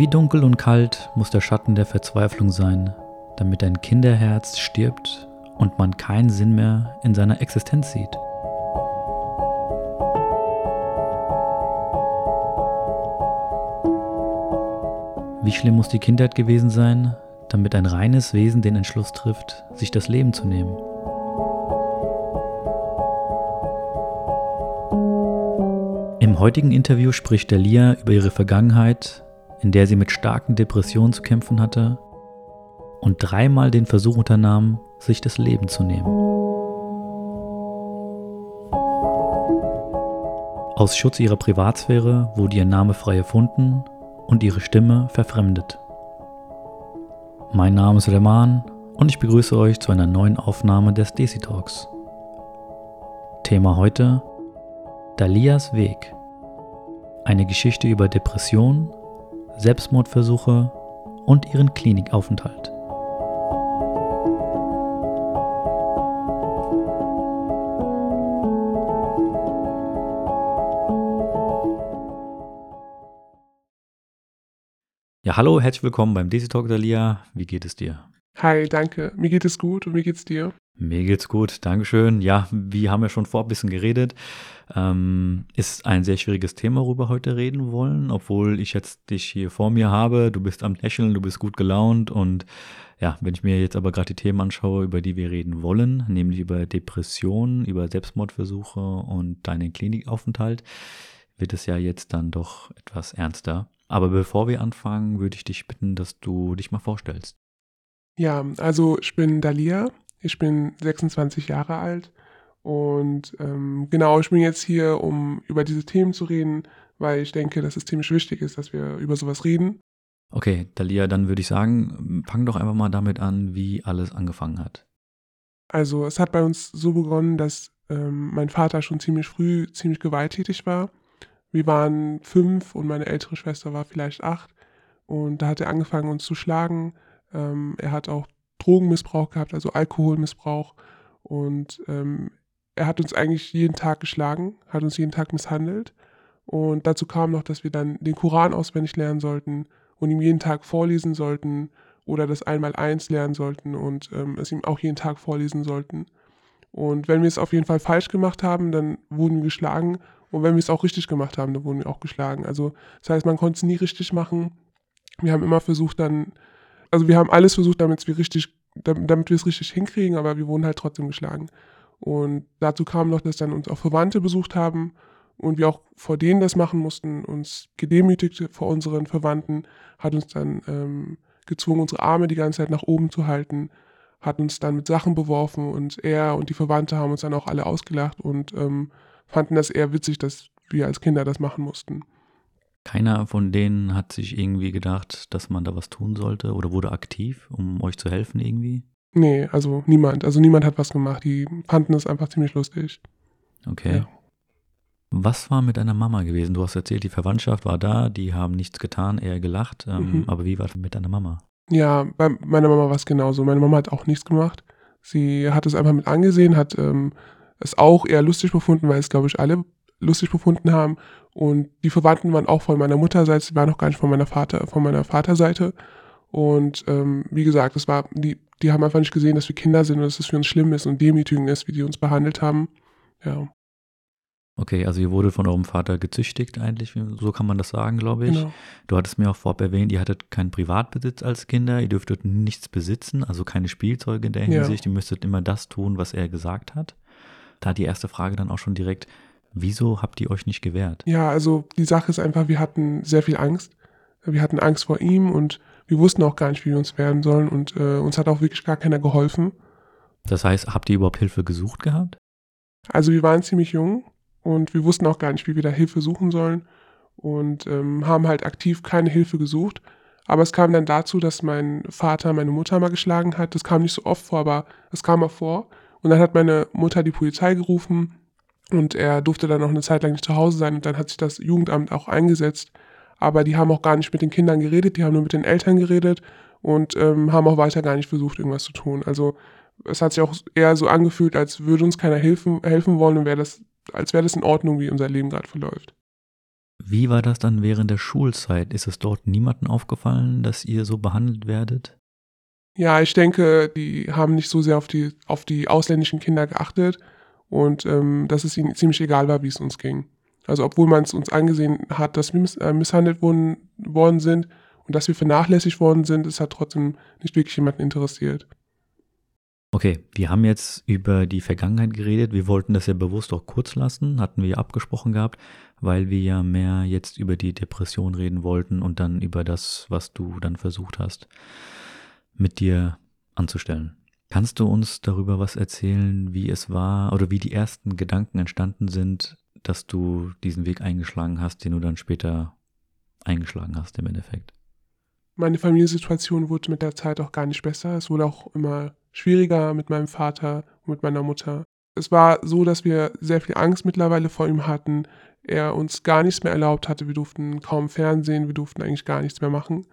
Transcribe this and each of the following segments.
Wie dunkel und kalt muss der Schatten der Verzweiflung sein, damit ein Kinderherz stirbt und man keinen Sinn mehr in seiner Existenz sieht. Wie schlimm muss die Kindheit gewesen sein, damit ein reines Wesen den Entschluss trifft, sich das Leben zu nehmen? Im heutigen Interview spricht Dalia über ihre Vergangenheit, in der sie mit starken Depressionen zu kämpfen hatte und dreimal den Versuch unternahm, sich das Leben zu nehmen. Aus Schutz ihrer Privatsphäre wurde ihr Name frei erfunden und ihre Stimme verfremdet. Mein Name ist Leman und ich begrüße euch zu einer neuen Aufnahme des Desi Talks. Thema heute Dalias Weg. Eine Geschichte über Depression, Selbstmordversuche und ihren Klinikaufenthalt. Ja, hallo, herzlich willkommen beim Desi Talk Dalia. Wie geht es dir? Hi, danke. Mir geht es gut und wie geht's dir? Mir geht's gut, Dankeschön. Ja, wir haben ja schon vor ein bisschen geredet. Ähm, ist ein sehr schwieriges Thema, worüber wir heute reden wollen, obwohl ich jetzt dich hier vor mir habe. Du bist am Lächeln, du bist gut gelaunt und ja, wenn ich mir jetzt aber gerade die Themen anschaue, über die wir reden wollen, nämlich über Depressionen, über Selbstmordversuche und deinen Klinikaufenthalt, wird es ja jetzt dann doch etwas ernster. Aber bevor wir anfangen, würde ich dich bitten, dass du dich mal vorstellst. Ja, also ich bin Dalia, ich bin 26 Jahre alt und ähm, genau, ich bin jetzt hier, um über diese Themen zu reden, weil ich denke, dass es ziemlich wichtig ist, dass wir über sowas reden. Okay, Dalia, dann würde ich sagen, fang doch einfach mal damit an, wie alles angefangen hat. Also es hat bei uns so begonnen, dass ähm, mein Vater schon ziemlich früh ziemlich gewalttätig war. Wir waren fünf und meine ältere Schwester war vielleicht acht und da hat er angefangen, uns zu schlagen ähm, er hat auch Drogenmissbrauch gehabt, also Alkoholmissbrauch. Und ähm, er hat uns eigentlich jeden Tag geschlagen, hat uns jeden Tag misshandelt. Und dazu kam noch, dass wir dann den Koran auswendig lernen sollten und ihm jeden Tag vorlesen sollten oder das Einmaleins lernen sollten und ähm, es ihm auch jeden Tag vorlesen sollten. Und wenn wir es auf jeden Fall falsch gemacht haben, dann wurden wir geschlagen. Und wenn wir es auch richtig gemacht haben, dann wurden wir auch geschlagen. Also das heißt, man konnte es nie richtig machen. Wir haben immer versucht, dann also wir haben alles versucht, damit wir richtig, damit wir es richtig hinkriegen, aber wir wurden halt trotzdem geschlagen. Und dazu kam noch, dass dann uns auch Verwandte besucht haben und wir auch vor denen das machen mussten, uns gedemütigt vor unseren Verwandten, hat uns dann ähm, gezwungen, unsere Arme die ganze Zeit nach oben zu halten, hat uns dann mit Sachen beworfen und er und die Verwandte haben uns dann auch alle ausgelacht und ähm, fanden das eher witzig, dass wir als Kinder das machen mussten. Keiner von denen hat sich irgendwie gedacht, dass man da was tun sollte oder wurde aktiv, um euch zu helfen irgendwie? Nee, also niemand. Also niemand hat was gemacht. Die fanden es einfach ziemlich lustig. Okay. Ja. Was war mit deiner Mama gewesen? Du hast erzählt, die Verwandtschaft war da, die haben nichts getan, eher gelacht. Ähm, mhm. Aber wie war es mit deiner Mama? Ja, bei meiner Mama war es genauso. Meine Mama hat auch nichts gemacht. Sie hat es einfach mit angesehen, hat ähm, es auch eher lustig befunden, weil es, glaube ich, alle lustig befunden haben. Und die Verwandten waren auch von meiner Mutterseite, sie waren noch gar nicht von meiner Vater, von meiner Vaterseite. Und ähm, wie gesagt, das war, die, die haben einfach nicht gesehen, dass wir Kinder sind und dass es für uns schlimm ist und demütigend ist, wie die uns behandelt haben. Ja. Okay, also ihr wurde von eurem Vater gezüchtigt eigentlich, so kann man das sagen, glaube ich. Genau. Du hattest mir auch vorab erwähnt, ihr hattet keinen Privatbesitz als Kinder, ihr dürftet nichts besitzen, also keine Spielzeuge in der Hinsicht, ja. ihr müsstet immer das tun, was er gesagt hat. Da die erste Frage dann auch schon direkt, Wieso habt ihr euch nicht gewehrt? Ja, also die Sache ist einfach, wir hatten sehr viel Angst. Wir hatten Angst vor ihm und wir wussten auch gar nicht, wie wir uns wehren sollen und äh, uns hat auch wirklich gar keiner geholfen. Das heißt, habt ihr überhaupt Hilfe gesucht gehabt? Also wir waren ziemlich jung und wir wussten auch gar nicht, wie wir da Hilfe suchen sollen und ähm, haben halt aktiv keine Hilfe gesucht. Aber es kam dann dazu, dass mein Vater meine Mutter mal geschlagen hat. Das kam nicht so oft vor, aber es kam mal vor. Und dann hat meine Mutter die Polizei gerufen und er durfte dann noch eine Zeit lang nicht zu Hause sein und dann hat sich das Jugendamt auch eingesetzt. Aber die haben auch gar nicht mit den Kindern geredet, die haben nur mit den Eltern geredet und ähm, haben auch weiter gar nicht versucht, irgendwas zu tun. Also es hat sich auch eher so angefühlt, als würde uns keiner helfen, helfen wollen und wäre das, als wäre das in Ordnung, wie unser Leben gerade verläuft. Wie war das dann während der Schulzeit? Ist es dort niemandem aufgefallen, dass ihr so behandelt werdet? Ja, ich denke, die haben nicht so sehr auf die, auf die ausländischen Kinder geachtet und ähm, dass es ihnen ziemlich egal war, wie es uns ging. Also obwohl man es uns angesehen hat, dass wir miss äh, misshandelt worden, worden sind und dass wir vernachlässigt worden sind, es hat trotzdem nicht wirklich jemanden interessiert. Okay, wir haben jetzt über die Vergangenheit geredet. Wir wollten das ja bewusst auch kurz lassen, hatten wir ja abgesprochen gehabt, weil wir ja mehr jetzt über die Depression reden wollten und dann über das, was du dann versucht hast, mit dir anzustellen. Kannst du uns darüber was erzählen, wie es war oder wie die ersten Gedanken entstanden sind, dass du diesen Weg eingeschlagen hast, den du dann später eingeschlagen hast im Endeffekt? Meine Familiensituation wurde mit der Zeit auch gar nicht besser. Es wurde auch immer schwieriger mit meinem Vater und mit meiner Mutter. Es war so, dass wir sehr viel Angst mittlerweile vor ihm hatten. Er uns gar nichts mehr erlaubt hatte. Wir durften kaum Fernsehen, wir durften eigentlich gar nichts mehr machen.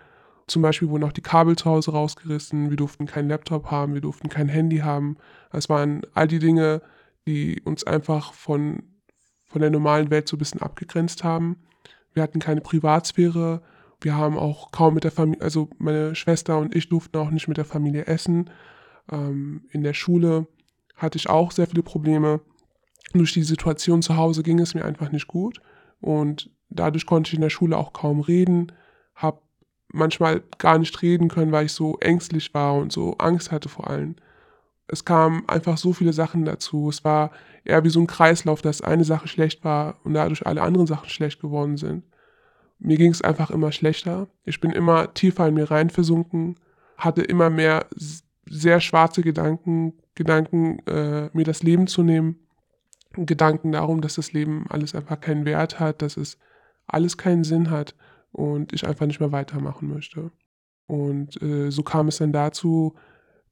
Zum Beispiel wurden auch die Kabel zu Hause rausgerissen, wir durften keinen Laptop haben, wir durften kein Handy haben. Es waren all die Dinge, die uns einfach von, von der normalen Welt so ein bisschen abgegrenzt haben. Wir hatten keine Privatsphäre, wir haben auch kaum mit der Familie, also meine Schwester und ich durften auch nicht mit der Familie essen. Ähm, in der Schule hatte ich auch sehr viele Probleme. Durch die Situation zu Hause ging es mir einfach nicht gut und dadurch konnte ich in der Schule auch kaum reden, manchmal gar nicht reden können, weil ich so ängstlich war und so Angst hatte vor allem. Es kamen einfach so viele Sachen dazu. Es war eher wie so ein Kreislauf, dass eine Sache schlecht war und dadurch alle anderen Sachen schlecht geworden sind. Mir ging es einfach immer schlechter. Ich bin immer tiefer in mir rein versunken, hatte immer mehr sehr schwarze Gedanken, Gedanken, äh, mir das Leben zu nehmen, Gedanken darum, dass das Leben alles einfach keinen Wert hat, dass es alles keinen Sinn hat und ich einfach nicht mehr weitermachen möchte. Und äh, so kam es dann dazu,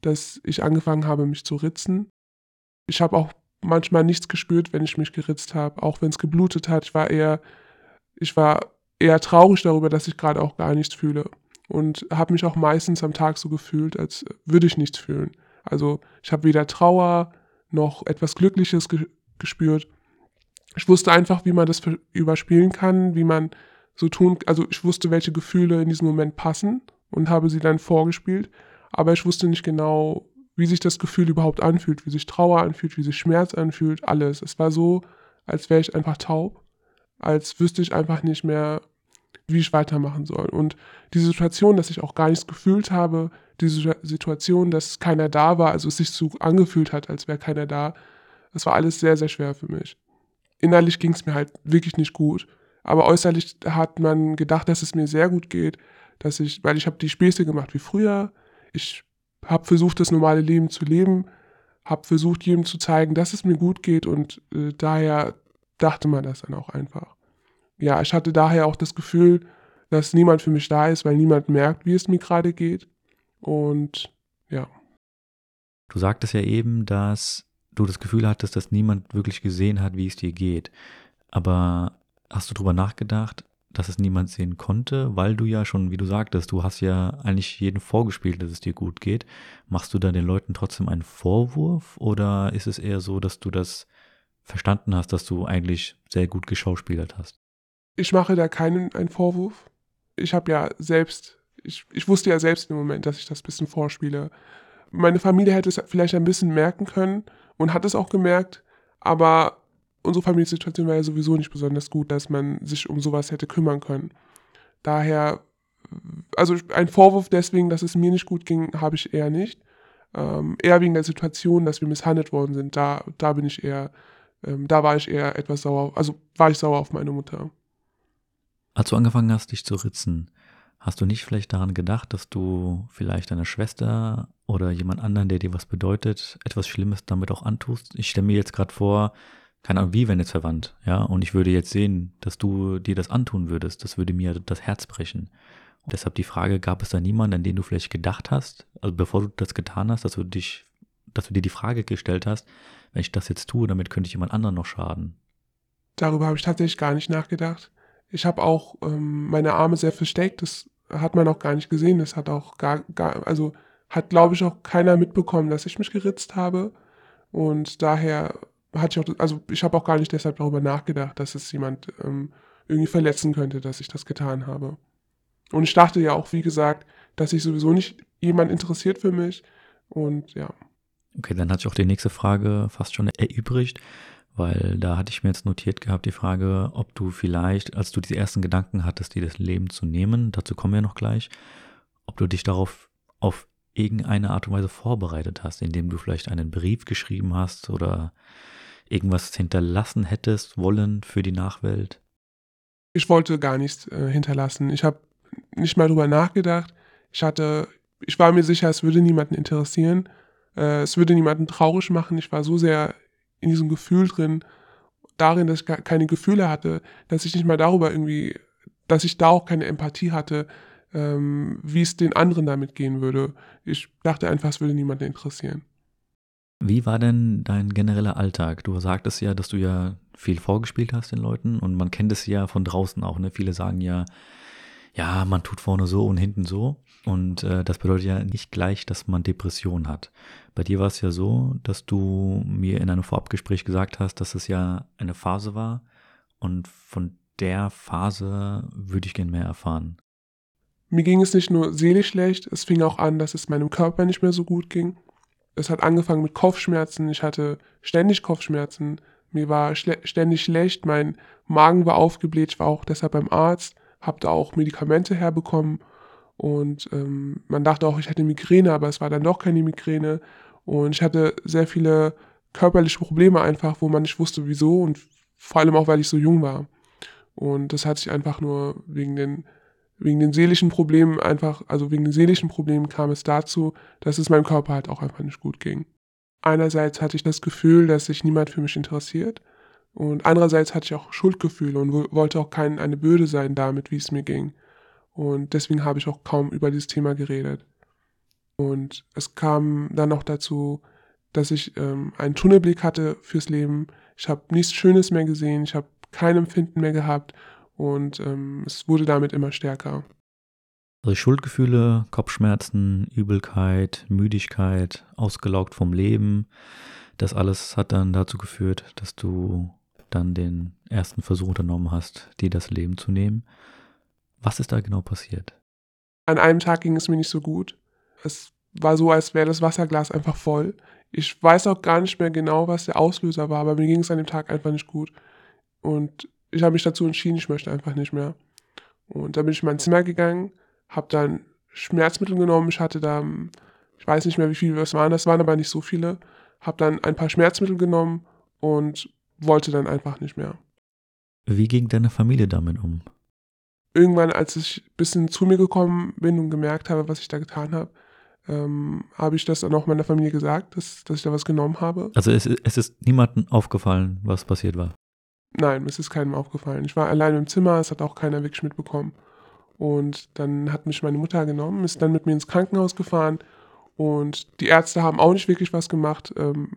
dass ich angefangen habe, mich zu ritzen. Ich habe auch manchmal nichts gespürt, wenn ich mich geritzt habe, auch wenn es geblutet hat. Ich war eher, ich war eher traurig darüber, dass ich gerade auch gar nichts fühle und habe mich auch meistens am Tag so gefühlt, als würde ich nichts fühlen. Also ich habe weder Trauer noch etwas Glückliches ge gespürt. Ich wusste einfach, wie man das überspielen kann, wie man so tun, also ich wusste, welche Gefühle in diesem Moment passen und habe sie dann vorgespielt, aber ich wusste nicht genau, wie sich das Gefühl überhaupt anfühlt, wie sich Trauer anfühlt, wie sich Schmerz anfühlt, alles. Es war so, als wäre ich einfach taub, als wüsste ich einfach nicht mehr, wie ich weitermachen soll. Und diese Situation, dass ich auch gar nichts gefühlt habe, diese Situation, dass keiner da war, also es sich so angefühlt hat, als wäre keiner da, das war alles sehr, sehr schwer für mich. Innerlich ging es mir halt wirklich nicht gut. Aber äußerlich hat man gedacht, dass es mir sehr gut geht, dass ich, weil ich habe die Späße gemacht wie früher. Ich habe versucht, das normale Leben zu leben, habe versucht, jedem zu zeigen, dass es mir gut geht und äh, daher dachte man das dann auch einfach ja, ich hatte daher auch das Gefühl, dass niemand für mich da ist, weil niemand merkt, wie es mir gerade geht. Und ja. Du sagtest ja eben, dass du das Gefühl hattest, dass niemand wirklich gesehen hat, wie es dir geht. Aber hast du darüber nachgedacht, dass es niemand sehen konnte, weil du ja schon, wie du sagtest, du hast ja eigentlich jeden vorgespielt, dass es dir gut geht. Machst du da den Leuten trotzdem einen Vorwurf oder ist es eher so, dass du das verstanden hast, dass du eigentlich sehr gut geschauspielert hast? ich mache da keinen einen Vorwurf. Ich habe ja selbst, ich, ich wusste ja selbst im Moment, dass ich das bisschen vorspiele. Meine Familie hätte es vielleicht ein bisschen merken können und hat es auch gemerkt, aber unsere Familiensituation war ja sowieso nicht besonders gut, dass man sich um sowas hätte kümmern können. Daher, also ein Vorwurf deswegen, dass es mir nicht gut ging, habe ich eher nicht. Ähm, eher wegen der Situation, dass wir misshandelt worden sind. Da, da bin ich eher, ähm, da war ich eher etwas sauer, also war ich sauer auf meine Mutter. Als du angefangen hast, dich zu ritzen, hast du nicht vielleicht daran gedacht, dass du vielleicht deiner Schwester oder jemand anderen, der dir was bedeutet, etwas Schlimmes damit auch antust? Ich stelle mir jetzt gerade vor, keine Ahnung, wie wenn jetzt verwandt, ja, und ich würde jetzt sehen, dass du dir das antun würdest, das würde mir das Herz brechen. Und deshalb die Frage, gab es da niemanden, an den du vielleicht gedacht hast, also bevor du das getan hast, dass du dich, dass du dir die Frage gestellt hast, wenn ich das jetzt tue, damit könnte ich jemand anderen noch schaden? Darüber habe ich tatsächlich gar nicht nachgedacht. Ich habe auch ähm, meine Arme sehr versteckt. Das hat man auch gar nicht gesehen. Das hat auch gar, gar also hat, glaube ich, auch keiner mitbekommen, dass ich mich geritzt habe. Und daher hatte ich auch, also ich habe auch gar nicht deshalb darüber nachgedacht, dass es jemand ähm, irgendwie verletzen könnte, dass ich das getan habe. Und ich dachte ja auch, wie gesagt, dass sich sowieso nicht jemand interessiert für mich. Und ja. Okay, dann hat sich auch die nächste Frage fast schon erübrigt, weil da hatte ich mir jetzt notiert gehabt, die Frage, ob du vielleicht, als du diese ersten Gedanken hattest, dir das Leben zu nehmen, dazu kommen wir noch gleich, ob du dich darauf auf irgendeine Art und Weise vorbereitet hast, indem du vielleicht einen Brief geschrieben hast oder irgendwas hinterlassen hättest wollen für die Nachwelt? Ich wollte gar nichts äh, hinterlassen. Ich habe nicht mal drüber nachgedacht. Ich hatte, ich war mir sicher, es würde niemanden interessieren. Äh, es würde niemanden traurig machen. Ich war so sehr in diesem Gefühl drin, darin, dass ich keine Gefühle hatte, dass ich nicht mal darüber irgendwie, dass ich da auch keine Empathie hatte, ähm, wie es den anderen damit gehen würde. Ich dachte einfach, es würde niemanden interessieren. Wie war denn dein genereller Alltag? Du sagtest ja, dass du ja viel vorgespielt hast den Leuten und man kennt es ja von draußen auch. Ne? Viele sagen ja, ja, man tut vorne so und hinten so. Und äh, das bedeutet ja nicht gleich, dass man Depression hat. Bei dir war es ja so, dass du mir in einem Vorabgespräch gesagt hast, dass es ja eine Phase war. Und von der Phase würde ich gerne mehr erfahren. Mir ging es nicht nur seelisch schlecht, es fing auch an, dass es meinem Körper nicht mehr so gut ging. Es hat angefangen mit Kopfschmerzen, ich hatte ständig Kopfschmerzen, mir war schle ständig schlecht, mein Magen war aufgebläht, ich war auch deshalb beim Arzt, habe da auch Medikamente herbekommen. Und ähm, man dachte auch, ich hätte Migräne, aber es war dann doch keine Migräne. Und ich hatte sehr viele körperliche Probleme einfach, wo man nicht wusste, wieso und vor allem auch, weil ich so jung war. Und das hat sich einfach nur wegen den wegen den seelischen Problemen einfach, also wegen den seelischen Problemen kam es dazu, dass es meinem Körper halt auch einfach nicht gut ging. Einerseits hatte ich das Gefühl, dass sich niemand für mich interessiert und andererseits hatte ich auch Schuldgefühle und wollte auch kein eine Bürde sein damit, wie es mir ging. Und deswegen habe ich auch kaum über dieses Thema geredet. Und es kam dann noch dazu, dass ich ähm, einen Tunnelblick hatte fürs Leben. Ich habe nichts Schönes mehr gesehen, ich habe kein Empfinden mehr gehabt und ähm, es wurde damit immer stärker. Also Schuldgefühle, Kopfschmerzen, Übelkeit, Müdigkeit, ausgelaugt vom Leben, das alles hat dann dazu geführt, dass du dann den ersten Versuch unternommen hast, dir das Leben zu nehmen. Was ist da genau passiert? An einem Tag ging es mir nicht so gut. Es war so, als wäre das Wasserglas einfach voll. Ich weiß auch gar nicht mehr genau, was der Auslöser war, aber mir ging es an dem Tag einfach nicht gut. Und ich habe mich dazu entschieden, ich möchte einfach nicht mehr. Und dann bin ich in mein Zimmer gegangen, habe dann Schmerzmittel genommen. Ich hatte da, ich weiß nicht mehr, wie viele das waren, das waren aber nicht so viele. Habe dann ein paar Schmerzmittel genommen und wollte dann einfach nicht mehr. Wie ging deine Familie damit um? Irgendwann, als ich ein bisschen zu mir gekommen bin und gemerkt habe, was ich da getan habe, ähm, habe ich das dann auch meiner Familie gesagt, dass, dass ich da was genommen habe. Also es, es ist niemandem aufgefallen, was passiert war. Nein, mir ist keinem aufgefallen. Ich war allein im Zimmer, es hat auch keiner wirklich mitbekommen. Und dann hat mich meine Mutter genommen, ist dann mit mir ins Krankenhaus gefahren und die Ärzte haben auch nicht wirklich was gemacht. Ähm,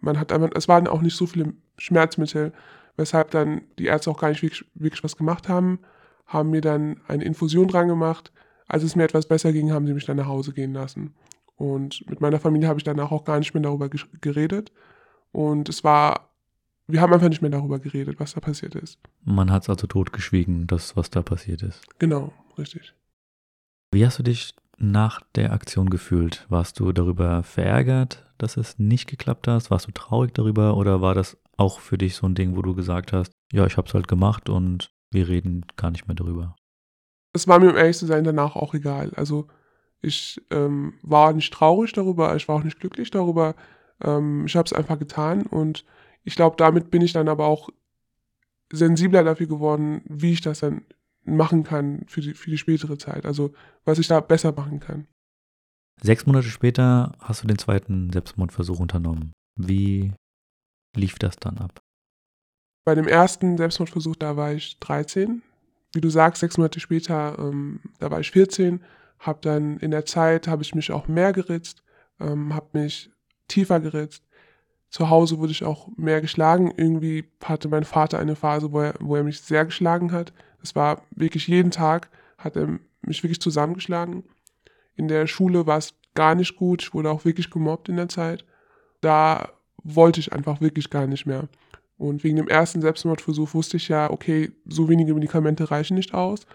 man hat einfach, es waren auch nicht so viele Schmerzmittel, weshalb dann die Ärzte auch gar nicht wirklich, wirklich was gemacht haben, haben mir dann eine Infusion dran gemacht. Als es mir etwas besser ging, haben sie mich dann nach Hause gehen lassen. Und mit meiner Familie habe ich danach auch gar nicht mehr darüber geredet. Und es war wir haben einfach nicht mehr darüber geredet, was da passiert ist. Man hat es also totgeschwiegen, das, was da passiert ist. Genau, richtig. Wie hast du dich nach der Aktion gefühlt? Warst du darüber verärgert, dass es nicht geklappt hat? Warst du traurig darüber oder war das auch für dich so ein Ding, wo du gesagt hast, ja, ich habe es halt gemacht und wir reden gar nicht mehr darüber? Es war mir, um ehrlich zu sein, danach auch egal. Also ich ähm, war nicht traurig darüber, ich war auch nicht glücklich darüber. Ähm, ich habe es einfach getan und ich glaube, damit bin ich dann aber auch sensibler dafür geworden, wie ich das dann machen kann für die, für die spätere Zeit. Also was ich da besser machen kann. Sechs Monate später hast du den zweiten Selbstmordversuch unternommen. Wie lief das dann ab? Bei dem ersten Selbstmordversuch, da war ich 13. Wie du sagst, sechs Monate später, ähm, da war ich 14. Hab dann in der Zeit, habe ich mich auch mehr geritzt, ähm, habe mich tiefer geritzt, zu Hause wurde ich auch mehr geschlagen. Irgendwie hatte mein Vater eine Phase, wo er, wo er mich sehr geschlagen hat. Das war wirklich jeden Tag, hat er mich wirklich zusammengeschlagen. In der Schule war es gar nicht gut. Ich wurde auch wirklich gemobbt in der Zeit. Da wollte ich einfach wirklich gar nicht mehr. Und wegen dem ersten Selbstmordversuch wusste ich ja, okay, so wenige Medikamente reichen nicht aus.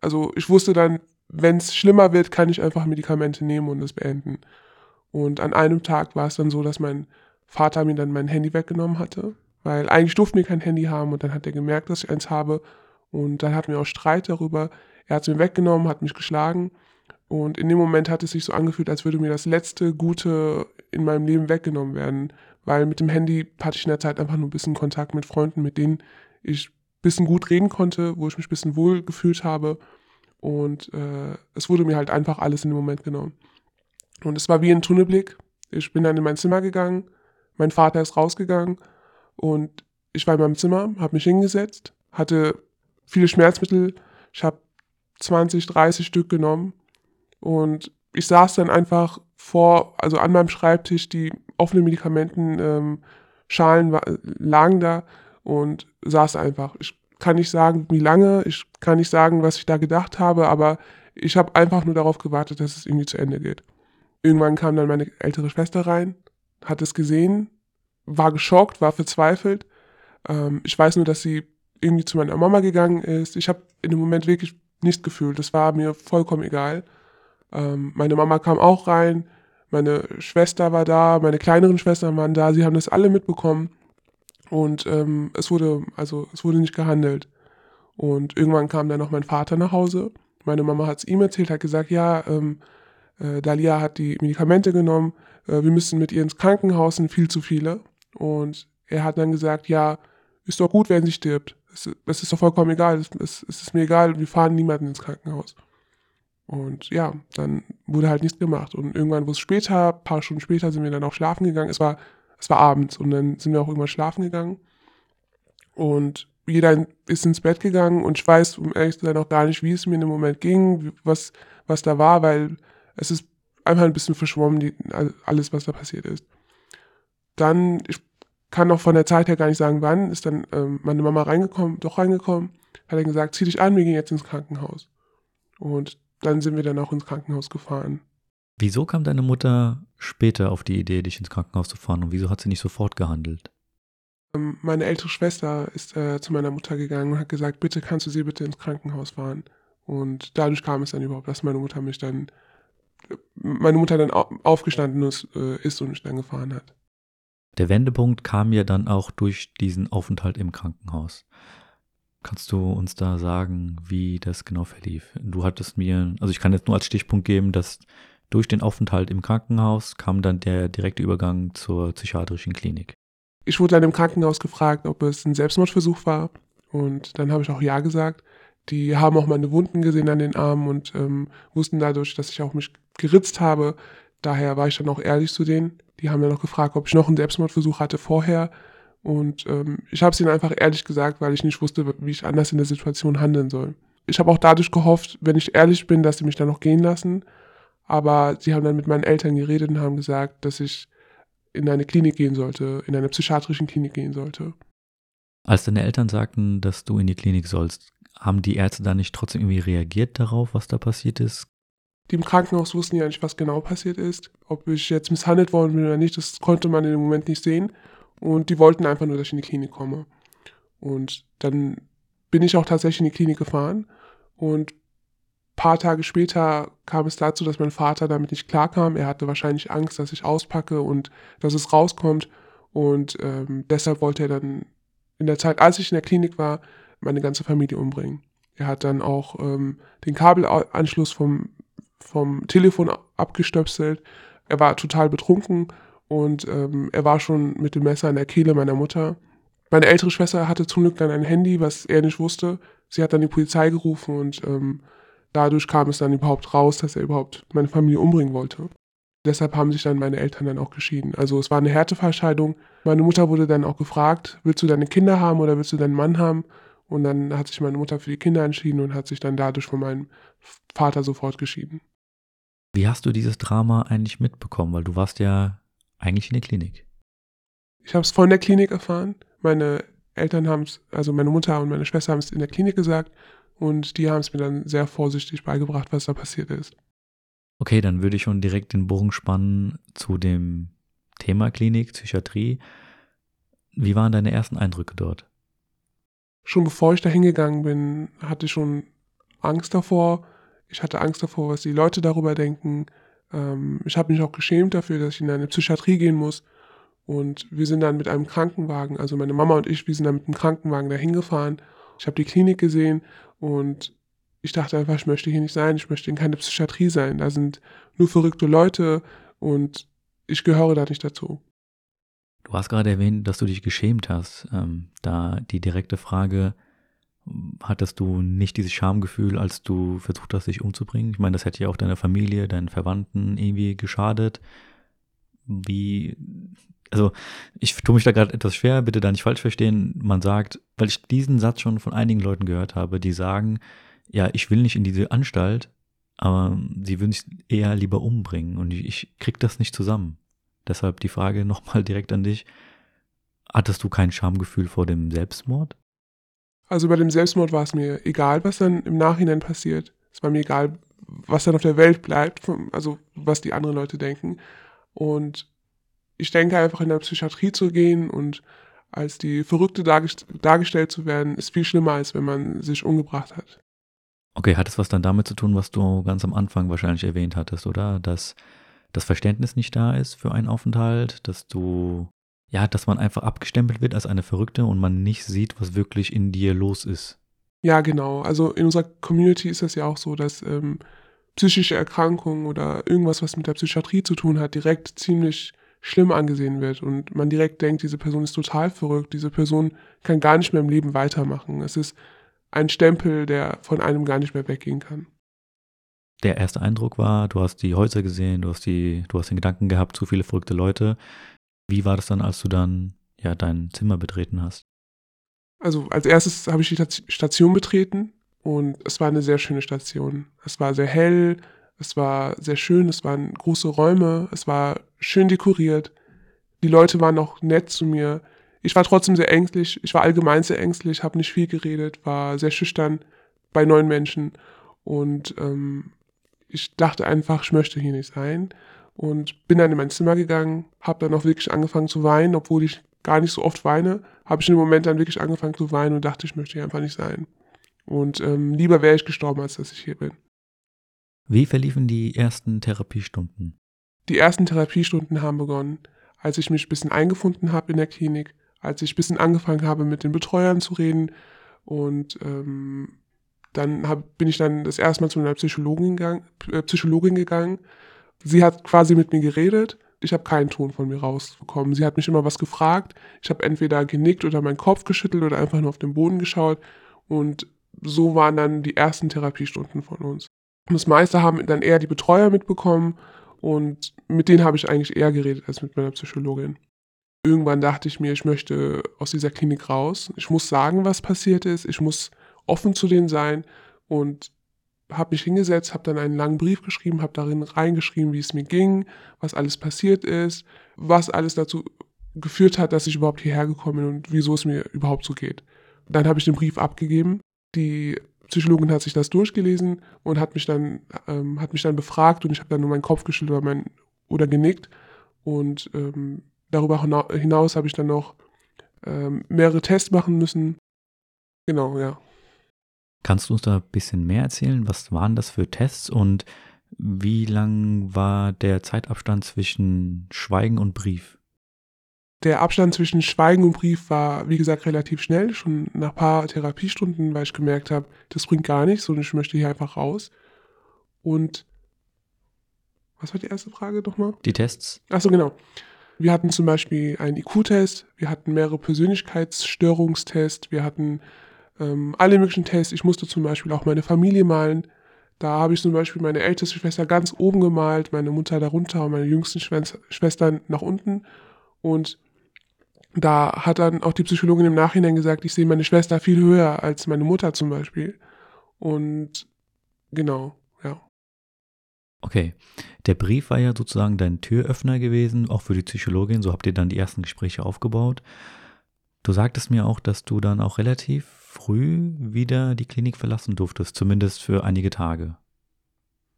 Also ich wusste dann, wenn es schlimmer wird, kann ich einfach Medikamente nehmen und es beenden. Und an einem Tag war es dann so, dass mein Vater mir dann mein Handy weggenommen hatte, weil eigentlich durften wir kein Handy haben und dann hat er gemerkt, dass ich eins habe und dann hatten wir auch Streit darüber. Er hat es mir weggenommen, hat mich geschlagen und in dem Moment hat es sich so angefühlt, als würde mir das letzte Gute in meinem Leben weggenommen werden weil mit dem Handy hatte ich in der Zeit einfach nur ein bisschen Kontakt mit Freunden, mit denen ich ein bisschen gut reden konnte, wo ich mich ein bisschen wohl gefühlt habe. Und äh, es wurde mir halt einfach alles in dem Moment genommen. Und es war wie ein Tunnelblick. Ich bin dann in mein Zimmer gegangen, mein Vater ist rausgegangen und ich war in meinem Zimmer, habe mich hingesetzt, hatte viele Schmerzmittel. Ich habe 20, 30 Stück genommen und ich saß dann einfach vor, also an meinem Schreibtisch, die offenen Medikamentenschalen ähm, lagen da und saß einfach. Ich kann nicht sagen, wie lange, ich kann nicht sagen, was ich da gedacht habe, aber ich habe einfach nur darauf gewartet, dass es irgendwie zu Ende geht. Irgendwann kam dann meine ältere Schwester rein, hat es gesehen, war geschockt, war verzweifelt. Ähm, ich weiß nur, dass sie irgendwie zu meiner Mama gegangen ist. Ich habe in dem Moment wirklich nichts gefühlt. Das war mir vollkommen egal. Ähm, meine Mama kam auch rein, meine Schwester war da, meine kleineren Schwestern waren da, sie haben das alle mitbekommen. Und ähm, es wurde, also es wurde nicht gehandelt. Und irgendwann kam dann noch mein Vater nach Hause. Meine Mama hat es ihm erzählt, hat gesagt, ja, ähm, äh, Dalia hat die Medikamente genommen, äh, wir müssen mit ihr ins Krankenhaus, sind viel zu viele. Und er hat dann gesagt, ja, ist doch gut, wenn sie stirbt. Es, es ist doch vollkommen egal, es, es, es ist mir egal, wir fahren niemanden ins Krankenhaus. Und ja, dann wurde halt nichts gemacht. Und irgendwann wurde es später, ein paar Stunden später, sind wir dann auch schlafen gegangen. Es war, es war abends und dann sind wir auch irgendwann schlafen gegangen. Und jeder ist ins Bett gegangen und ich weiß, um ehrlich zu sein, auch gar nicht, wie es mir in dem Moment ging, was, was da war, weil es ist einfach ein bisschen verschwommen, die, alles, was da passiert ist. Dann, ich kann auch von der Zeit her gar nicht sagen, wann, ist dann ähm, meine Mama reingekommen, doch reingekommen, hat dann gesagt, zieh dich an, wir gehen jetzt ins Krankenhaus. Und dann sind wir dann auch ins Krankenhaus gefahren. Wieso kam deine Mutter später auf die Idee, dich ins Krankenhaus zu fahren und wieso hat sie nicht sofort gehandelt? Ähm, meine ältere Schwester ist äh, zu meiner Mutter gegangen und hat gesagt, bitte kannst du sie bitte ins Krankenhaus fahren. Und dadurch kam es dann überhaupt, dass meine Mutter mich dann, meine Mutter dann aufgestanden ist, äh, ist und mich dann gefahren hat. Der Wendepunkt kam ja dann auch durch diesen Aufenthalt im Krankenhaus. Kannst du uns da sagen, wie das genau verlief? Du hattest mir, also ich kann jetzt nur als Stichpunkt geben, dass durch den Aufenthalt im Krankenhaus kam dann der direkte Übergang zur psychiatrischen Klinik. Ich wurde dann im Krankenhaus gefragt, ob es ein Selbstmordversuch war. Und dann habe ich auch Ja gesagt. Die haben auch meine Wunden gesehen an den Armen und ähm, wussten dadurch, dass ich auch mich geritzt habe. Daher war ich dann auch ehrlich zu denen. Die haben dann noch gefragt, ob ich noch einen Selbstmordversuch hatte vorher. Und ähm, ich habe es ihnen einfach ehrlich gesagt, weil ich nicht wusste, wie ich anders in der Situation handeln soll. Ich habe auch dadurch gehofft, wenn ich ehrlich bin, dass sie mich dann noch gehen lassen. Aber sie haben dann mit meinen Eltern geredet und haben gesagt, dass ich in eine Klinik gehen sollte, in eine psychiatrische Klinik gehen sollte. Als deine Eltern sagten, dass du in die Klinik sollst, haben die Ärzte da nicht trotzdem irgendwie reagiert darauf, was da passiert ist? Die im Krankenhaus wussten ja nicht, was genau passiert ist. Ob ich jetzt misshandelt worden bin oder nicht, das konnte man in dem Moment nicht sehen. Und die wollten einfach nur, dass ich in die Klinik komme. Und dann bin ich auch tatsächlich in die Klinik gefahren. Und ein paar Tage später kam es dazu, dass mein Vater damit nicht klarkam. Er hatte wahrscheinlich Angst, dass ich auspacke und dass es rauskommt. Und ähm, deshalb wollte er dann in der Zeit, als ich in der Klinik war, meine ganze Familie umbringen. Er hat dann auch ähm, den Kabelanschluss vom, vom Telefon abgestöpselt. Er war total betrunken und ähm, er war schon mit dem Messer in der Kehle meiner Mutter. Meine ältere Schwester hatte zum Glück dann ein Handy, was er nicht wusste. Sie hat dann die Polizei gerufen und ähm, dadurch kam es dann überhaupt raus, dass er überhaupt meine Familie umbringen wollte. Deshalb haben sich dann meine Eltern dann auch geschieden. Also es war eine Härtefallscheidung. Meine Mutter wurde dann auch gefragt, willst du deine Kinder haben oder willst du deinen Mann haben? Und dann hat sich meine Mutter für die Kinder entschieden und hat sich dann dadurch von meinem Vater sofort geschieden. Wie hast du dieses Drama eigentlich mitbekommen? Weil du warst ja eigentlich in der Klinik. Ich habe es von der Klinik erfahren. Meine Eltern haben es, also meine Mutter und meine Schwester haben es in der Klinik gesagt und die haben es mir dann sehr vorsichtig beigebracht, was da passiert ist. Okay, dann würde ich schon direkt den Bogen spannen zu dem Thema Klinik, Psychiatrie. Wie waren deine ersten Eindrücke dort? Schon bevor ich da hingegangen bin, hatte ich schon Angst davor. Ich hatte Angst davor, was die Leute darüber denken. Ähm, ich habe mich auch geschämt dafür, dass ich in eine Psychiatrie gehen muss. Und wir sind dann mit einem Krankenwagen, also meine Mama und ich, wir sind dann mit einem Krankenwagen dahin gefahren. Ich habe die Klinik gesehen und ich dachte einfach, ich möchte hier nicht sein, ich möchte in keine Psychiatrie sein. Da sind nur verrückte Leute und ich gehöre da nicht dazu. Du hast gerade erwähnt, dass du dich geschämt hast. Ähm, da die direkte Frage, hattest du nicht dieses Schamgefühl, als du versucht hast, dich umzubringen? Ich meine, das hätte ja auch deiner Familie, deinen Verwandten irgendwie geschadet. Wie, also ich tue mich da gerade etwas schwer, bitte da nicht falsch verstehen. Man sagt, weil ich diesen Satz schon von einigen Leuten gehört habe, die sagen, ja, ich will nicht in diese Anstalt, aber sie würden sich eher lieber umbringen und ich, ich krieg das nicht zusammen. Deshalb die Frage nochmal direkt an dich. Hattest du kein Schamgefühl vor dem Selbstmord? Also bei dem Selbstmord war es mir egal, was dann im Nachhinein passiert. Es war mir egal, was dann auf der Welt bleibt, also was die anderen Leute denken. Und ich denke einfach in der Psychiatrie zu gehen und als die Verrückte dargestellt zu werden, ist viel schlimmer, als wenn man sich umgebracht hat. Okay, hat es was dann damit zu tun, was du ganz am Anfang wahrscheinlich erwähnt hattest, oder? Dass das Verständnis nicht da ist für einen Aufenthalt, dass du, ja, dass man einfach abgestempelt wird als eine Verrückte und man nicht sieht, was wirklich in dir los ist. Ja, genau. Also in unserer Community ist das ja auch so, dass ähm, psychische Erkrankungen oder irgendwas, was mit der Psychiatrie zu tun hat, direkt ziemlich schlimm angesehen wird und man direkt denkt, diese Person ist total verrückt, diese Person kann gar nicht mehr im Leben weitermachen. Es ist ein Stempel, der von einem gar nicht mehr weggehen kann. Der erste Eindruck war, du hast die Häuser gesehen, du hast die, du hast den Gedanken gehabt, zu viele verrückte Leute. Wie war das dann, als du dann ja dein Zimmer betreten hast? Also als erstes habe ich die Station betreten und es war eine sehr schöne Station. Es war sehr hell, es war sehr schön, es waren große Räume, es war schön dekoriert. Die Leute waren auch nett zu mir. Ich war trotzdem sehr ängstlich, ich war allgemein sehr ängstlich, habe nicht viel geredet, war sehr schüchtern bei neuen Menschen und ähm, ich dachte einfach, ich möchte hier nicht sein und bin dann in mein Zimmer gegangen, habe dann auch wirklich angefangen zu weinen, obwohl ich gar nicht so oft weine, habe ich in dem Moment dann wirklich angefangen zu weinen und dachte, ich möchte hier einfach nicht sein. Und ähm, lieber wäre ich gestorben, als dass ich hier bin. Wie verliefen die ersten Therapiestunden? Die ersten Therapiestunden haben begonnen, als ich mich ein bisschen eingefunden habe in der Klinik, als ich ein bisschen angefangen habe, mit den Betreuern zu reden. Und ähm, dann hab, bin ich dann das erste Mal zu einer Psychologin gegangen, äh, Psychologin gegangen. Sie hat quasi mit mir geredet. Ich habe keinen Ton von mir rausbekommen. Sie hat mich immer was gefragt. Ich habe entweder genickt oder meinen Kopf geschüttelt oder einfach nur auf den Boden geschaut. Und so waren dann die ersten Therapiestunden von uns. Das meiste haben dann eher die Betreuer mitbekommen und mit denen habe ich eigentlich eher geredet als mit meiner Psychologin. Irgendwann dachte ich mir, ich möchte aus dieser Klinik raus. Ich muss sagen, was passiert ist. Ich muss offen zu denen sein und habe mich hingesetzt, habe dann einen langen Brief geschrieben, habe darin reingeschrieben, wie es mir ging, was alles passiert ist, was alles dazu geführt hat, dass ich überhaupt hierher gekommen bin und wieso es mir überhaupt so geht. Dann habe ich den Brief abgegeben. Die Psychologin hat sich das durchgelesen und hat mich dann, ähm, hat mich dann befragt und ich habe dann nur meinen Kopf geschüttelt oder, mein, oder genickt. Und ähm, darüber hinaus habe ich dann noch ähm, mehrere Tests machen müssen. Genau, ja. Kannst du uns da ein bisschen mehr erzählen? Was waren das für Tests und wie lang war der Zeitabstand zwischen Schweigen und Brief? Der Abstand zwischen Schweigen und Brief war, wie gesagt, relativ schnell, schon nach ein paar Therapiestunden, weil ich gemerkt habe, das bringt gar nichts und ich möchte hier einfach raus. Und was war die erste Frage nochmal? Die Tests. Achso, genau. Wir hatten zum Beispiel einen IQ-Test, wir hatten mehrere Persönlichkeitsstörungstests, wir hatten ähm, alle möglichen Tests. Ich musste zum Beispiel auch meine Familie malen. Da habe ich zum Beispiel meine älteste Schwester ganz oben gemalt, meine Mutter darunter und meine jüngsten Schwestern nach unten. Und da hat dann auch die Psychologin im Nachhinein gesagt, ich sehe meine Schwester viel höher als meine Mutter zum Beispiel. Und genau, ja. Okay, der Brief war ja sozusagen dein Türöffner gewesen, auch für die Psychologin. So habt ihr dann die ersten Gespräche aufgebaut. Du sagtest mir auch, dass du dann auch relativ früh wieder die Klinik verlassen durftest, zumindest für einige Tage.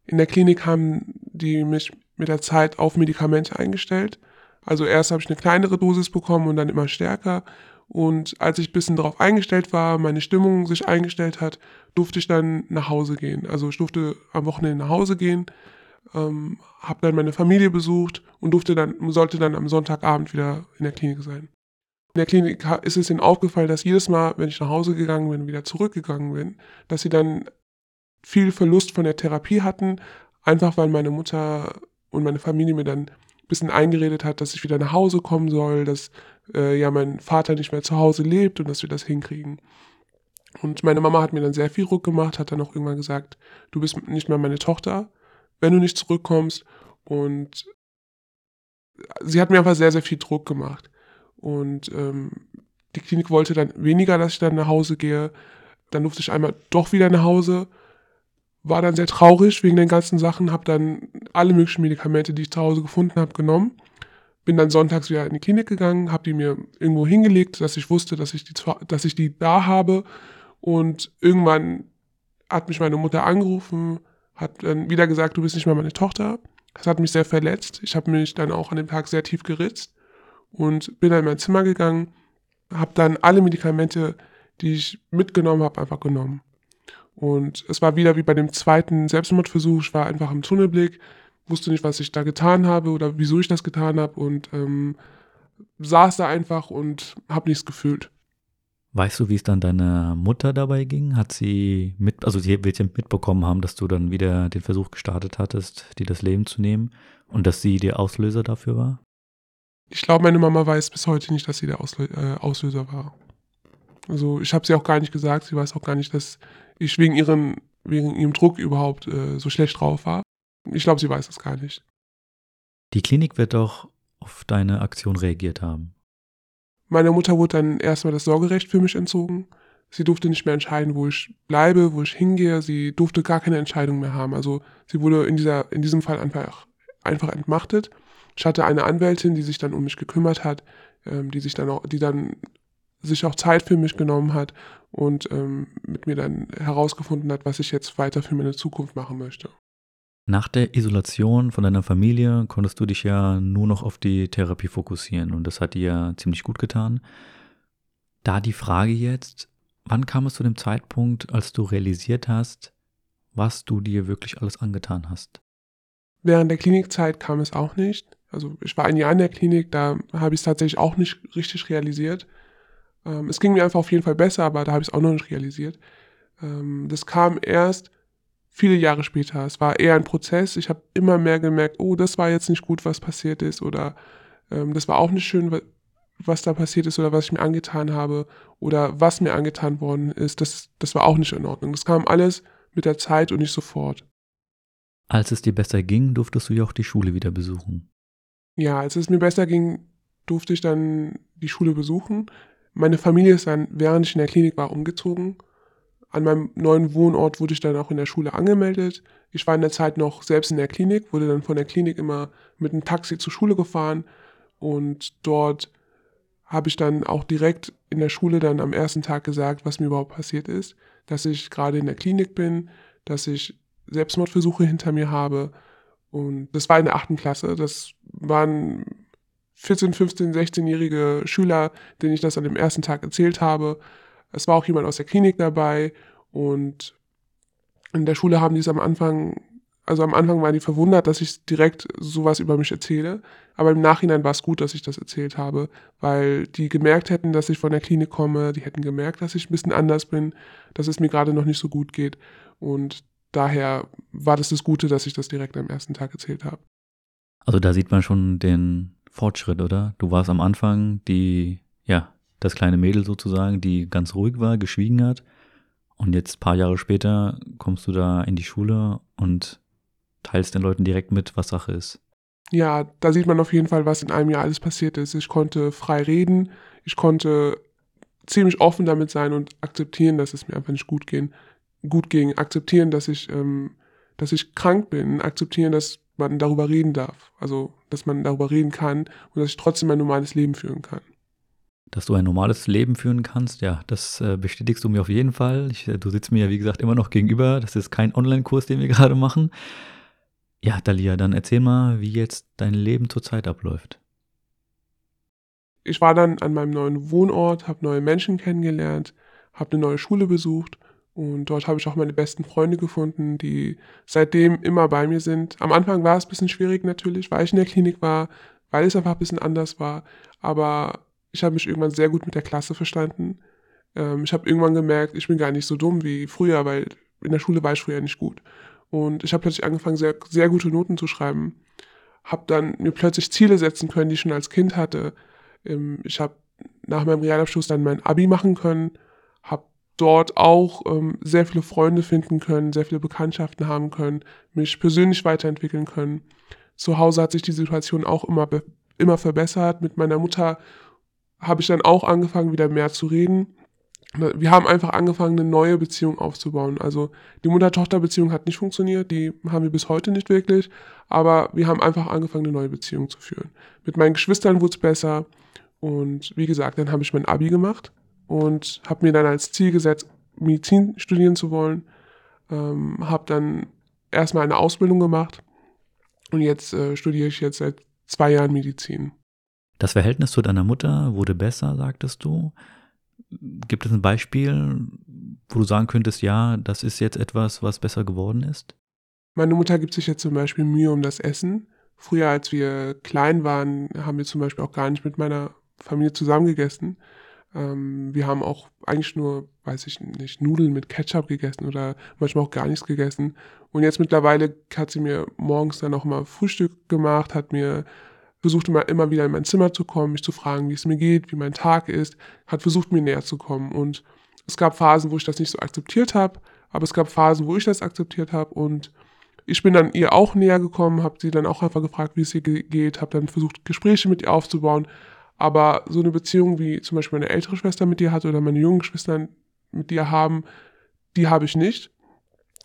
In der Klinik haben die mich mit der Zeit auf Medikamente eingestellt Also erst habe ich eine kleinere Dosis bekommen und dann immer stärker. Und als ich ein bisschen darauf eingestellt war, meine Stimmung sich eingestellt hat, durfte ich dann nach Hause gehen. Also ich durfte am Wochenende nach Hause gehen, ähm, habe dann meine Familie besucht und durfte dann, sollte dann am Sonntagabend wieder in der Klinik sein. In der Klinik ist es ihnen aufgefallen, dass jedes Mal, wenn ich nach Hause gegangen bin, wieder zurückgegangen bin, dass sie dann viel Verlust von der Therapie hatten, einfach weil meine Mutter und meine Familie mir dann ein bisschen eingeredet hat, dass ich wieder nach Hause kommen soll, dass äh, ja mein Vater nicht mehr zu Hause lebt und dass wir das hinkriegen. Und meine Mama hat mir dann sehr viel Druck gemacht, hat dann auch irgendwann gesagt, du bist nicht mehr meine Tochter, wenn du nicht zurückkommst. Und sie hat mir einfach sehr, sehr viel Druck gemacht. Und ähm, die Klinik wollte dann weniger, dass ich dann nach Hause gehe. Dann durfte ich einmal doch wieder nach Hause. War dann sehr traurig wegen den ganzen Sachen, habe dann alle möglichen Medikamente, die ich zu Hause gefunden habe, genommen. Bin dann sonntags wieder in die Klinik gegangen, habe die mir irgendwo hingelegt, dass ich wusste, dass ich die, dass ich die da habe. Und irgendwann hat mich meine Mutter angerufen, hat dann wieder gesagt, du bist nicht mehr meine Tochter. Das hat mich sehr verletzt. Ich habe mich dann auch an dem Tag sehr tief geritzt und bin dann in mein Zimmer gegangen, habe dann alle Medikamente, die ich mitgenommen habe, einfach genommen. Und es war wieder wie bei dem zweiten Selbstmordversuch, ich war einfach im Tunnelblick, wusste nicht, was ich da getan habe oder wieso ich das getan habe und ähm, saß da einfach und habe nichts gefühlt. Weißt du, wie es dann deiner Mutter dabei ging? Hat sie mit, also sie wird ja mitbekommen haben, dass du dann wieder den Versuch gestartet hattest, dir das Leben zu nehmen und dass sie der Auslöser dafür war? Ich glaube, meine Mama weiß bis heute nicht, dass sie der Auslö äh, Auslöser war. Also ich habe sie auch gar nicht gesagt. Sie weiß auch gar nicht, dass ich wegen, ihren, wegen ihrem Druck überhaupt äh, so schlecht drauf war. Ich glaube, sie weiß das gar nicht. Die Klinik wird doch auf deine Aktion reagiert haben. Meiner Mutter wurde dann erstmal das Sorgerecht für mich entzogen. Sie durfte nicht mehr entscheiden, wo ich bleibe, wo ich hingehe. Sie durfte gar keine Entscheidung mehr haben. Also sie wurde in, dieser, in diesem Fall einfach, einfach entmachtet. Ich hatte eine Anwältin, die sich dann um mich gekümmert hat, ähm, die sich dann auch, die dann sich auch Zeit für mich genommen hat und ähm, mit mir dann herausgefunden hat, was ich jetzt weiter für meine Zukunft machen möchte. Nach der Isolation von deiner Familie konntest du dich ja nur noch auf die Therapie fokussieren und das hat dir ziemlich gut getan. Da die Frage jetzt, wann kam es zu dem Zeitpunkt, als du realisiert hast, was du dir wirklich alles angetan hast? Während der Klinikzeit kam es auch nicht. Also ich war ein Jahr in der Klinik, da habe ich es tatsächlich auch nicht richtig realisiert. Ähm, es ging mir einfach auf jeden Fall besser, aber da habe ich es auch noch nicht realisiert. Ähm, das kam erst viele Jahre später. Es war eher ein Prozess. Ich habe immer mehr gemerkt, oh, das war jetzt nicht gut, was passiert ist, oder ähm, das war auch nicht schön, was da passiert ist oder was ich mir angetan habe oder was mir angetan worden ist. Das, das war auch nicht in Ordnung. Das kam alles mit der Zeit und nicht sofort. Als es dir besser ging, durftest du ja auch die Schule wieder besuchen. Ja, als es mir besser ging, durfte ich dann die Schule besuchen. Meine Familie ist dann, während ich in der Klinik war, umgezogen. An meinem neuen Wohnort wurde ich dann auch in der Schule angemeldet. Ich war in der Zeit noch selbst in der Klinik, wurde dann von der Klinik immer mit einem Taxi zur Schule gefahren und dort habe ich dann auch direkt in der Schule dann am ersten Tag gesagt, was mir überhaupt passiert ist, dass ich gerade in der Klinik bin, dass ich Selbstmordversuche hinter mir habe und das war in der achten Klasse. Das waren 14, 15, 16-jährige Schüler, denen ich das an dem ersten Tag erzählt habe. Es war auch jemand aus der Klinik dabei und in der Schule haben die es am Anfang, also am Anfang waren die verwundert, dass ich direkt sowas über mich erzähle. Aber im Nachhinein war es gut, dass ich das erzählt habe, weil die gemerkt hätten, dass ich von der Klinik komme, die hätten gemerkt, dass ich ein bisschen anders bin, dass es mir gerade noch nicht so gut geht. Und daher war das das Gute, dass ich das direkt am ersten Tag erzählt habe. Also da sieht man schon den Fortschritt, oder? Du warst am Anfang die, ja, das kleine Mädel sozusagen, die ganz ruhig war, geschwiegen hat. Und jetzt paar Jahre später kommst du da in die Schule und teilst den Leuten direkt mit, was Sache ist. Ja, da sieht man auf jeden Fall, was in einem Jahr alles passiert ist. Ich konnte frei reden, ich konnte ziemlich offen damit sein und akzeptieren, dass es mir einfach nicht gut gehen, gut ging, akzeptieren, dass ich, ähm, dass ich krank bin, akzeptieren, dass man darüber reden darf. Also, dass man darüber reden kann und dass ich trotzdem ein normales Leben führen kann. Dass du ein normales Leben führen kannst, ja, das äh, bestätigst du mir auf jeden Fall. Ich, äh, du sitzt mir ja, wie gesagt, immer noch gegenüber. Das ist kein Online-Kurs, den wir gerade machen. Ja, Dalia, dann erzähl mal, wie jetzt dein Leben zurzeit abläuft. ich war dann an meinem neuen Wohnort, habe neue Menschen kennengelernt, habe eine neue Schule besucht und dort habe ich auch meine besten Freunde gefunden, die seitdem immer bei mir sind. Am Anfang war es ein bisschen schwierig natürlich, weil ich in der Klinik war, weil es einfach ein bisschen anders war. Aber ich habe mich irgendwann sehr gut mit der Klasse verstanden. Ähm, ich habe irgendwann gemerkt, ich bin gar nicht so dumm wie früher, weil in der Schule war ich früher nicht gut. Und ich habe plötzlich angefangen, sehr, sehr gute Noten zu schreiben. Habe dann mir plötzlich Ziele setzen können, die ich schon als Kind hatte. Ähm, ich habe nach meinem Realabschluss dann mein Abi machen können, dort auch ähm, sehr viele Freunde finden können, sehr viele Bekanntschaften haben können, mich persönlich weiterentwickeln können. Zu Hause hat sich die Situation auch immer, immer verbessert. Mit meiner Mutter habe ich dann auch angefangen, wieder mehr zu reden. Wir haben einfach angefangen, eine neue Beziehung aufzubauen. Also die Mutter-Tochter-Beziehung hat nicht funktioniert, die haben wir bis heute nicht wirklich, aber wir haben einfach angefangen, eine neue Beziehung zu führen. Mit meinen Geschwistern wurde es besser und wie gesagt, dann habe ich mein Abi gemacht und habe mir dann als Ziel gesetzt, Medizin studieren zu wollen. Ähm, habe dann erstmal eine Ausbildung gemacht und jetzt äh, studiere ich jetzt seit zwei Jahren Medizin. Das Verhältnis zu deiner Mutter wurde besser, sagtest du. Gibt es ein Beispiel, wo du sagen könntest, ja, das ist jetzt etwas, was besser geworden ist? Meine Mutter gibt sich jetzt zum Beispiel Mühe um das Essen. Früher, als wir klein waren, haben wir zum Beispiel auch gar nicht mit meiner Familie zusammengegessen. Ähm, wir haben auch eigentlich nur, weiß ich nicht, Nudeln mit Ketchup gegessen oder manchmal auch gar nichts gegessen. Und jetzt mittlerweile hat sie mir morgens dann auch mal Frühstück gemacht, hat mir versucht immer, immer wieder in mein Zimmer zu kommen, mich zu fragen, wie es mir geht, wie mein Tag ist, hat versucht, mir näher zu kommen. Und es gab Phasen, wo ich das nicht so akzeptiert habe, aber es gab Phasen, wo ich das akzeptiert habe und ich bin dann ihr auch näher gekommen, habe sie dann auch einfach gefragt, wie es ihr geht, habe dann versucht, Gespräche mit ihr aufzubauen, aber so eine Beziehung, wie zum Beispiel meine ältere Schwester mit dir hat oder meine jungen Geschwister mit dir haben, die habe ich nicht.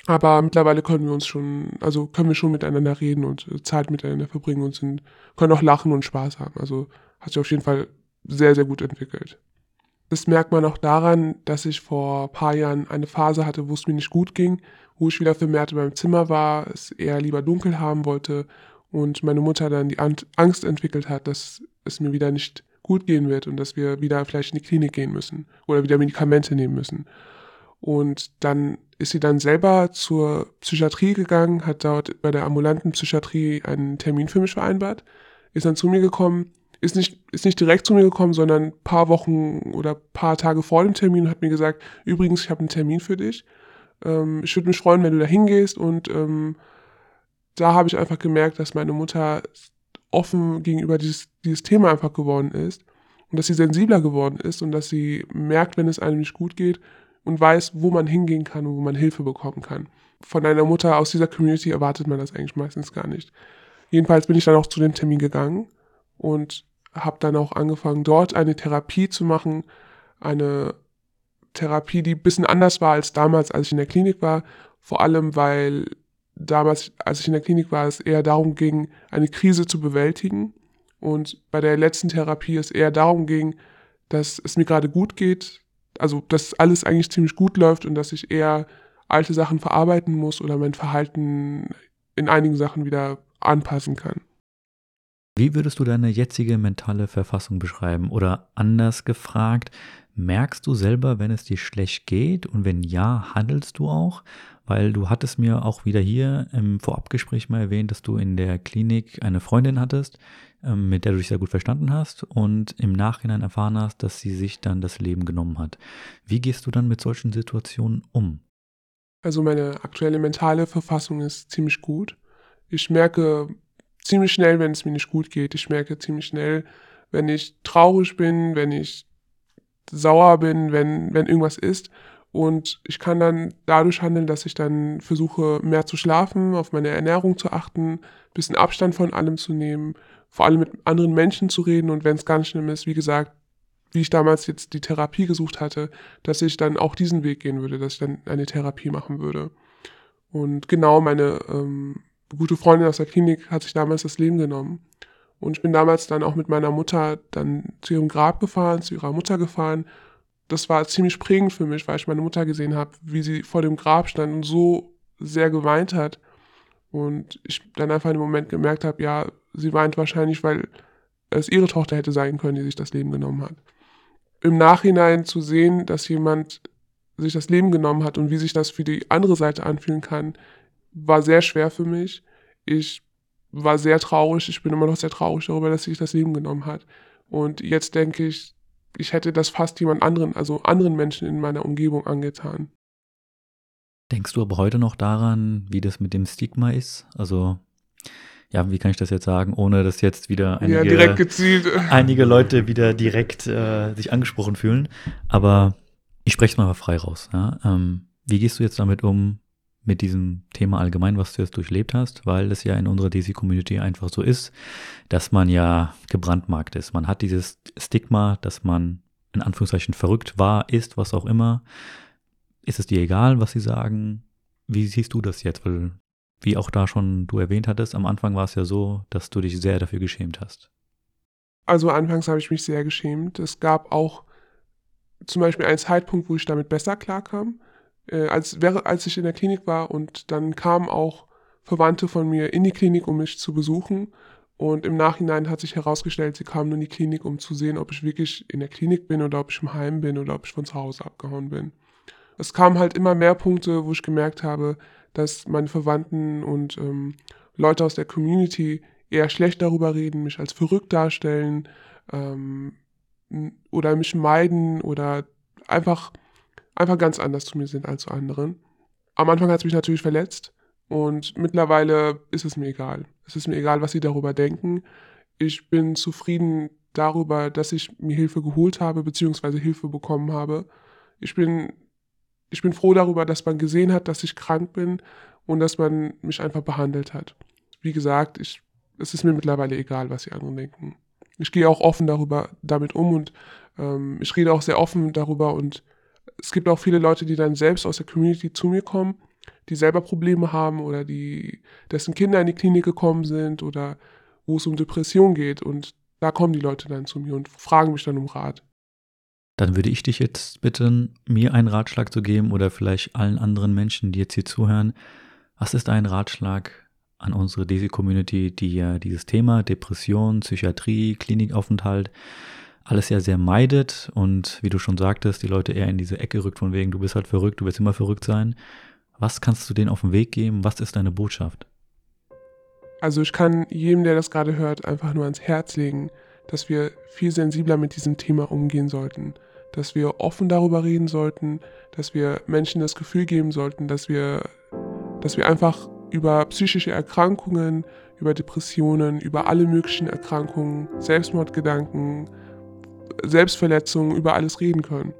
Aber mittlerweile können wir uns schon, also können wir schon miteinander reden und äh, Zeit miteinander verbringen und sind, können auch lachen und Spaß haben. Also hat sich auf jeden Fall sehr, sehr gut entwickelt. Das merkt man auch daran, dass ich vor ein paar Jahren eine Phase hatte, wo es mir nicht gut ging, wo ich wieder vermehrt in meinem Zimmer war, es eher lieber dunkel haben wollte und meine Mutter dann die Angst entwickelt hat, dass es mir wieder nicht gut gehen wird und dass wir wieder vielleicht in die Klinik gehen müssen oder wieder Medikamente nehmen müssen. Und dann ist sie dann selber zur Psychiatrie gegangen, hat dort bei der ambulanten Psychiatrie einen Termin für mich vereinbart, ist dann zu mir gekommen, ist nicht, ist nicht direkt zu mir gekommen, sondern ein paar Wochen oder paar Tage vor dem Termin hat mir gesagt, übrigens, ich habe einen Termin für dich. Ähm, ich würde mich freuen, wenn du da hingehst und ähm, da habe ich einfach gemerkt, dass meine Mutter offen gegenüber dieses, dieses Thema einfach geworden ist und dass sie sensibler geworden ist und dass sie merkt, wenn es einem nicht gut geht und weiß, wo man hingehen kann und wo man Hilfe bekommen kann. Von einer Mutter aus dieser Community erwartet man das eigentlich meistens gar nicht. Jedenfalls bin ich dann auch zu dem Termin gegangen und habe dann auch angefangen, dort eine Therapie zu machen, eine Therapie, die ein bisschen anders war als damals, als ich in der Klinik war, vor allem weil damals, als ich in der Klinik war, es eher darum ging, eine Krise zu bewältigen. Und bei der letzten Therapie es eher darum ging, dass es mir gerade gut geht, also dass alles eigentlich ziemlich gut läuft und dass ich eher alte Sachen verarbeiten muss oder mein Verhalten in einigen Sachen wieder anpassen kann. Wie würdest du deine jetzige mentale Verfassung beschreiben? Oder anders gefragt, merkst du selber, wenn es dir schlecht geht? Und wenn ja, handelst du auch? weil du hattest mir auch wieder hier im Vorabgespräch mal erwähnt, dass du in der Klinik eine Freundin hattest, ähm, mit der du dich sehr gut verstanden hast und im Nachhinein erfahren hast, dass sie sich dann das Leben genommen hat. Wie gehst du dann mit solchen Situationen um? Also meine aktuelle mentale Verfassung ist ziemlich gut. Ich merke ziemlich schnell, wenn es mir nicht gut geht. Ich merke ziemlich schnell, wenn ich traurig bin, wenn ich sauer bin, wenn, wenn irgendwas ist. Und ich kann dann dadurch handeln, dass ich dann versuche, mehr zu schlafen, auf meine Ernährung zu achten, bisschen Abstand von allem zu nehmen, vor allem mit anderen Menschen zu reden und wenn es ganz schlimm ist, wie gesagt, wie ich damals jetzt die Therapie gesucht hatte, dass ich dann auch diesen Weg gehen würde, dass ich dann eine Therapie machen würde. Und genau meine ähm, gute Freundin aus der Klinik hat sich damals das Leben genommen. Und ich bin damals dann auch mit meiner Mutter dann zu ihrem Grab gefahren, zu ihrer Mutter gefahren das war ziemlich prägend für mich, weil ich meine Mutter gesehen habe, wie sie vor dem Grab stand und so sehr geweint hat. Und ich dann einfach in dem Moment gemerkt habe, ja, sie weint wahrscheinlich, weil es ihre Tochter hätte sein können, die sich das Leben genommen hat. Im Nachhinein zu sehen, dass jemand sich das Leben genommen hat und wie sich das für die andere Seite anfühlen kann, war sehr schwer für mich. Ich war sehr traurig. Ich bin immer noch sehr traurig darüber, dass sich das Leben genommen hat. Und jetzt denke ich, ich hätte das fast jemand anderen, also anderen Menschen in meiner Umgebung angetan. Denkst du aber heute noch daran, wie das mit dem Stigma ist? Also, ja, wie kann ich das jetzt sagen, ohne dass jetzt wieder einige, ja, einige Leute wieder direkt äh, sich angesprochen fühlen. Aber ich spreche es mal frei raus. Ja? Ähm, wie gehst du jetzt damit um, mit diesem Thema allgemein, was du jetzt durchlebt hast, weil es ja in unserer DC-Community einfach so ist, dass man ja gebrandmarkt ist. Man hat dieses Stigma, dass man in Anführungszeichen verrückt war, ist, was auch immer. Ist es dir egal, was sie sagen? Wie siehst du das jetzt? Weil, wie auch da schon du erwähnt hattest, am Anfang war es ja so, dass du dich sehr dafür geschämt hast. Also anfangs habe ich mich sehr geschämt. Es gab auch zum Beispiel einen Zeitpunkt, wo ich damit besser klarkam äh, als, als ich in der Klinik war und dann kamen auch Verwandte von mir in die Klinik, um mich zu besuchen. Und im Nachhinein hat sich herausgestellt, sie kamen nur in die Klinik, um zu sehen, ob ich wirklich in der Klinik bin oder ob ich im Heim bin oder ob ich von zu Hause abgehauen bin. Es kamen halt immer mehr Punkte, wo ich gemerkt habe, dass meine Verwandten und ähm, Leute aus der Community eher schlecht darüber reden, mich als verrückt darstellen ähm, oder mich meiden oder einfach einfach ganz anders zu mir sind als zu anderen. Am Anfang hat es mich natürlich verletzt und mittlerweile ist es mir egal. Es ist mir egal, was sie darüber denken. Ich bin zufrieden darüber, dass ich mir Hilfe geholt habe, beziehungsweise Hilfe bekommen habe. Ich bin, ich bin froh darüber, dass man gesehen hat, dass ich krank bin und dass man mich einfach behandelt hat. Wie gesagt, ich, es ist mir mittlerweile egal, was die anderen denken. Ich gehe auch offen darüber, damit um und ähm, ich rede auch sehr offen darüber und es gibt auch viele Leute, die dann selbst aus der Community zu mir kommen, die selber Probleme haben oder die, dessen Kinder in die Klinik gekommen sind oder wo es um Depression geht. Und da kommen die Leute dann zu mir und fragen mich dann um Rat. Dann würde ich dich jetzt bitten, mir einen Ratschlag zu geben oder vielleicht allen anderen Menschen, die jetzt hier zuhören. Was ist ein Ratschlag an unsere Desi-Community, die ja dieses Thema Depression, Psychiatrie, Klinikaufenthalt alles ja sehr meidet und wie du schon sagtest, die Leute eher in diese Ecke rückt von wegen, du bist halt verrückt, du wirst immer verrückt sein. Was kannst du denen auf den Weg geben? Was ist deine Botschaft? Also ich kann jedem, der das gerade hört, einfach nur ans Herz legen, dass wir viel sensibler mit diesem Thema umgehen sollten, dass wir offen darüber reden sollten, dass wir Menschen das Gefühl geben sollten, dass wir, dass wir einfach über psychische Erkrankungen, über Depressionen, über alle möglichen Erkrankungen, Selbstmordgedanken, Selbstverletzungen über alles reden können.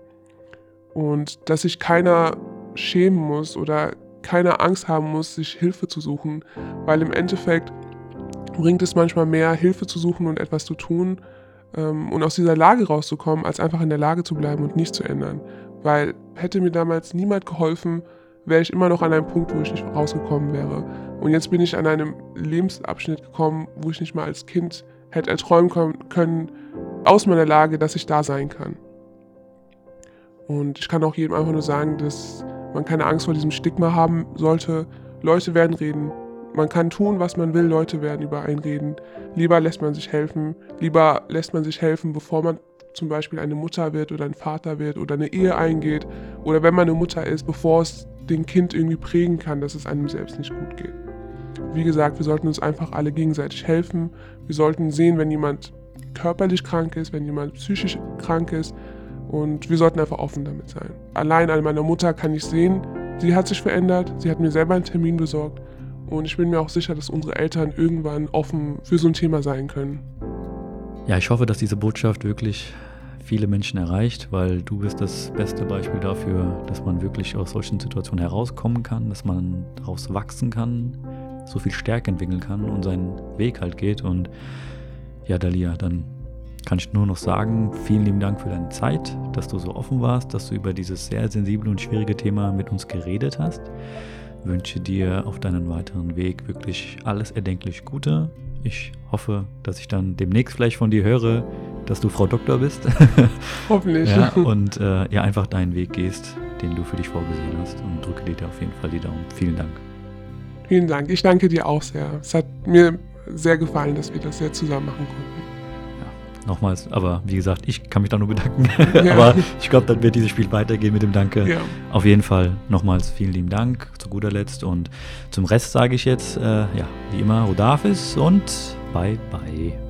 Und dass sich keiner schämen muss oder keine Angst haben muss, sich Hilfe zu suchen, weil im Endeffekt bringt es manchmal mehr, Hilfe zu suchen und etwas zu tun ähm, und aus dieser Lage rauszukommen, als einfach in der Lage zu bleiben und nichts zu ändern. Weil hätte mir damals niemand geholfen, wäre ich immer noch an einem Punkt, wo ich nicht rausgekommen wäre. Und jetzt bin ich an einem Lebensabschnitt gekommen, wo ich nicht mal als Kind hätte erträumen können, aus meiner Lage, dass ich da sein kann. Und ich kann auch jedem einfach nur sagen, dass man keine Angst vor diesem Stigma haben sollte. Leute werden reden. Man kann tun, was man will, Leute werden über einen reden. Lieber lässt man sich helfen. Lieber lässt man sich helfen, bevor man zum Beispiel eine Mutter wird oder ein Vater wird oder eine Ehe eingeht. Oder wenn man eine Mutter ist, bevor es dem Kind irgendwie prägen kann, dass es einem selbst nicht gut geht. Wie gesagt, wir sollten uns einfach alle gegenseitig helfen. Wir sollten sehen, wenn jemand körperlich krank ist, wenn jemand psychisch krank ist. Und wir sollten einfach offen damit sein. Allein an meiner Mutter kann ich sehen, sie hat sich verändert, sie hat mir selber einen Termin besorgt. Und ich bin mir auch sicher, dass unsere Eltern irgendwann offen für so ein Thema sein können. Ja, ich hoffe, dass diese Botschaft wirklich viele Menschen erreicht, weil du bist das beste Beispiel dafür, dass man wirklich aus solchen Situationen herauskommen kann, dass man daraus wachsen kann, so viel Stärke entwickeln kann und seinen Weg halt geht. Und ja, Dalia, dann kann ich nur noch sagen, vielen lieben Dank für deine Zeit, dass du so offen warst, dass du über dieses sehr sensible und schwierige Thema mit uns geredet hast. Ich wünsche dir auf deinen weiteren Weg wirklich alles erdenklich Gute. Ich hoffe, dass ich dann demnächst vielleicht von dir höre, dass du Frau Doktor bist. Hoffentlich. ja, und äh, ja, einfach deinen Weg gehst, den du für dich vorgesehen hast und drücke dir auf jeden Fall die Daumen. Vielen Dank. Vielen Dank. Ich danke dir auch sehr. Es hat mir sehr gefallen, dass wir das jetzt zusammen machen konnten. Ja, nochmals, aber wie gesagt, ich kann mich da nur bedanken. Ja. aber ich glaube, dann wird dieses Spiel weitergehen mit dem Danke. Ja. Auf jeden Fall nochmals vielen lieben Dank zu guter Letzt. Und zum Rest sage ich jetzt, äh, ja, wie immer, Rodafis und bye bye.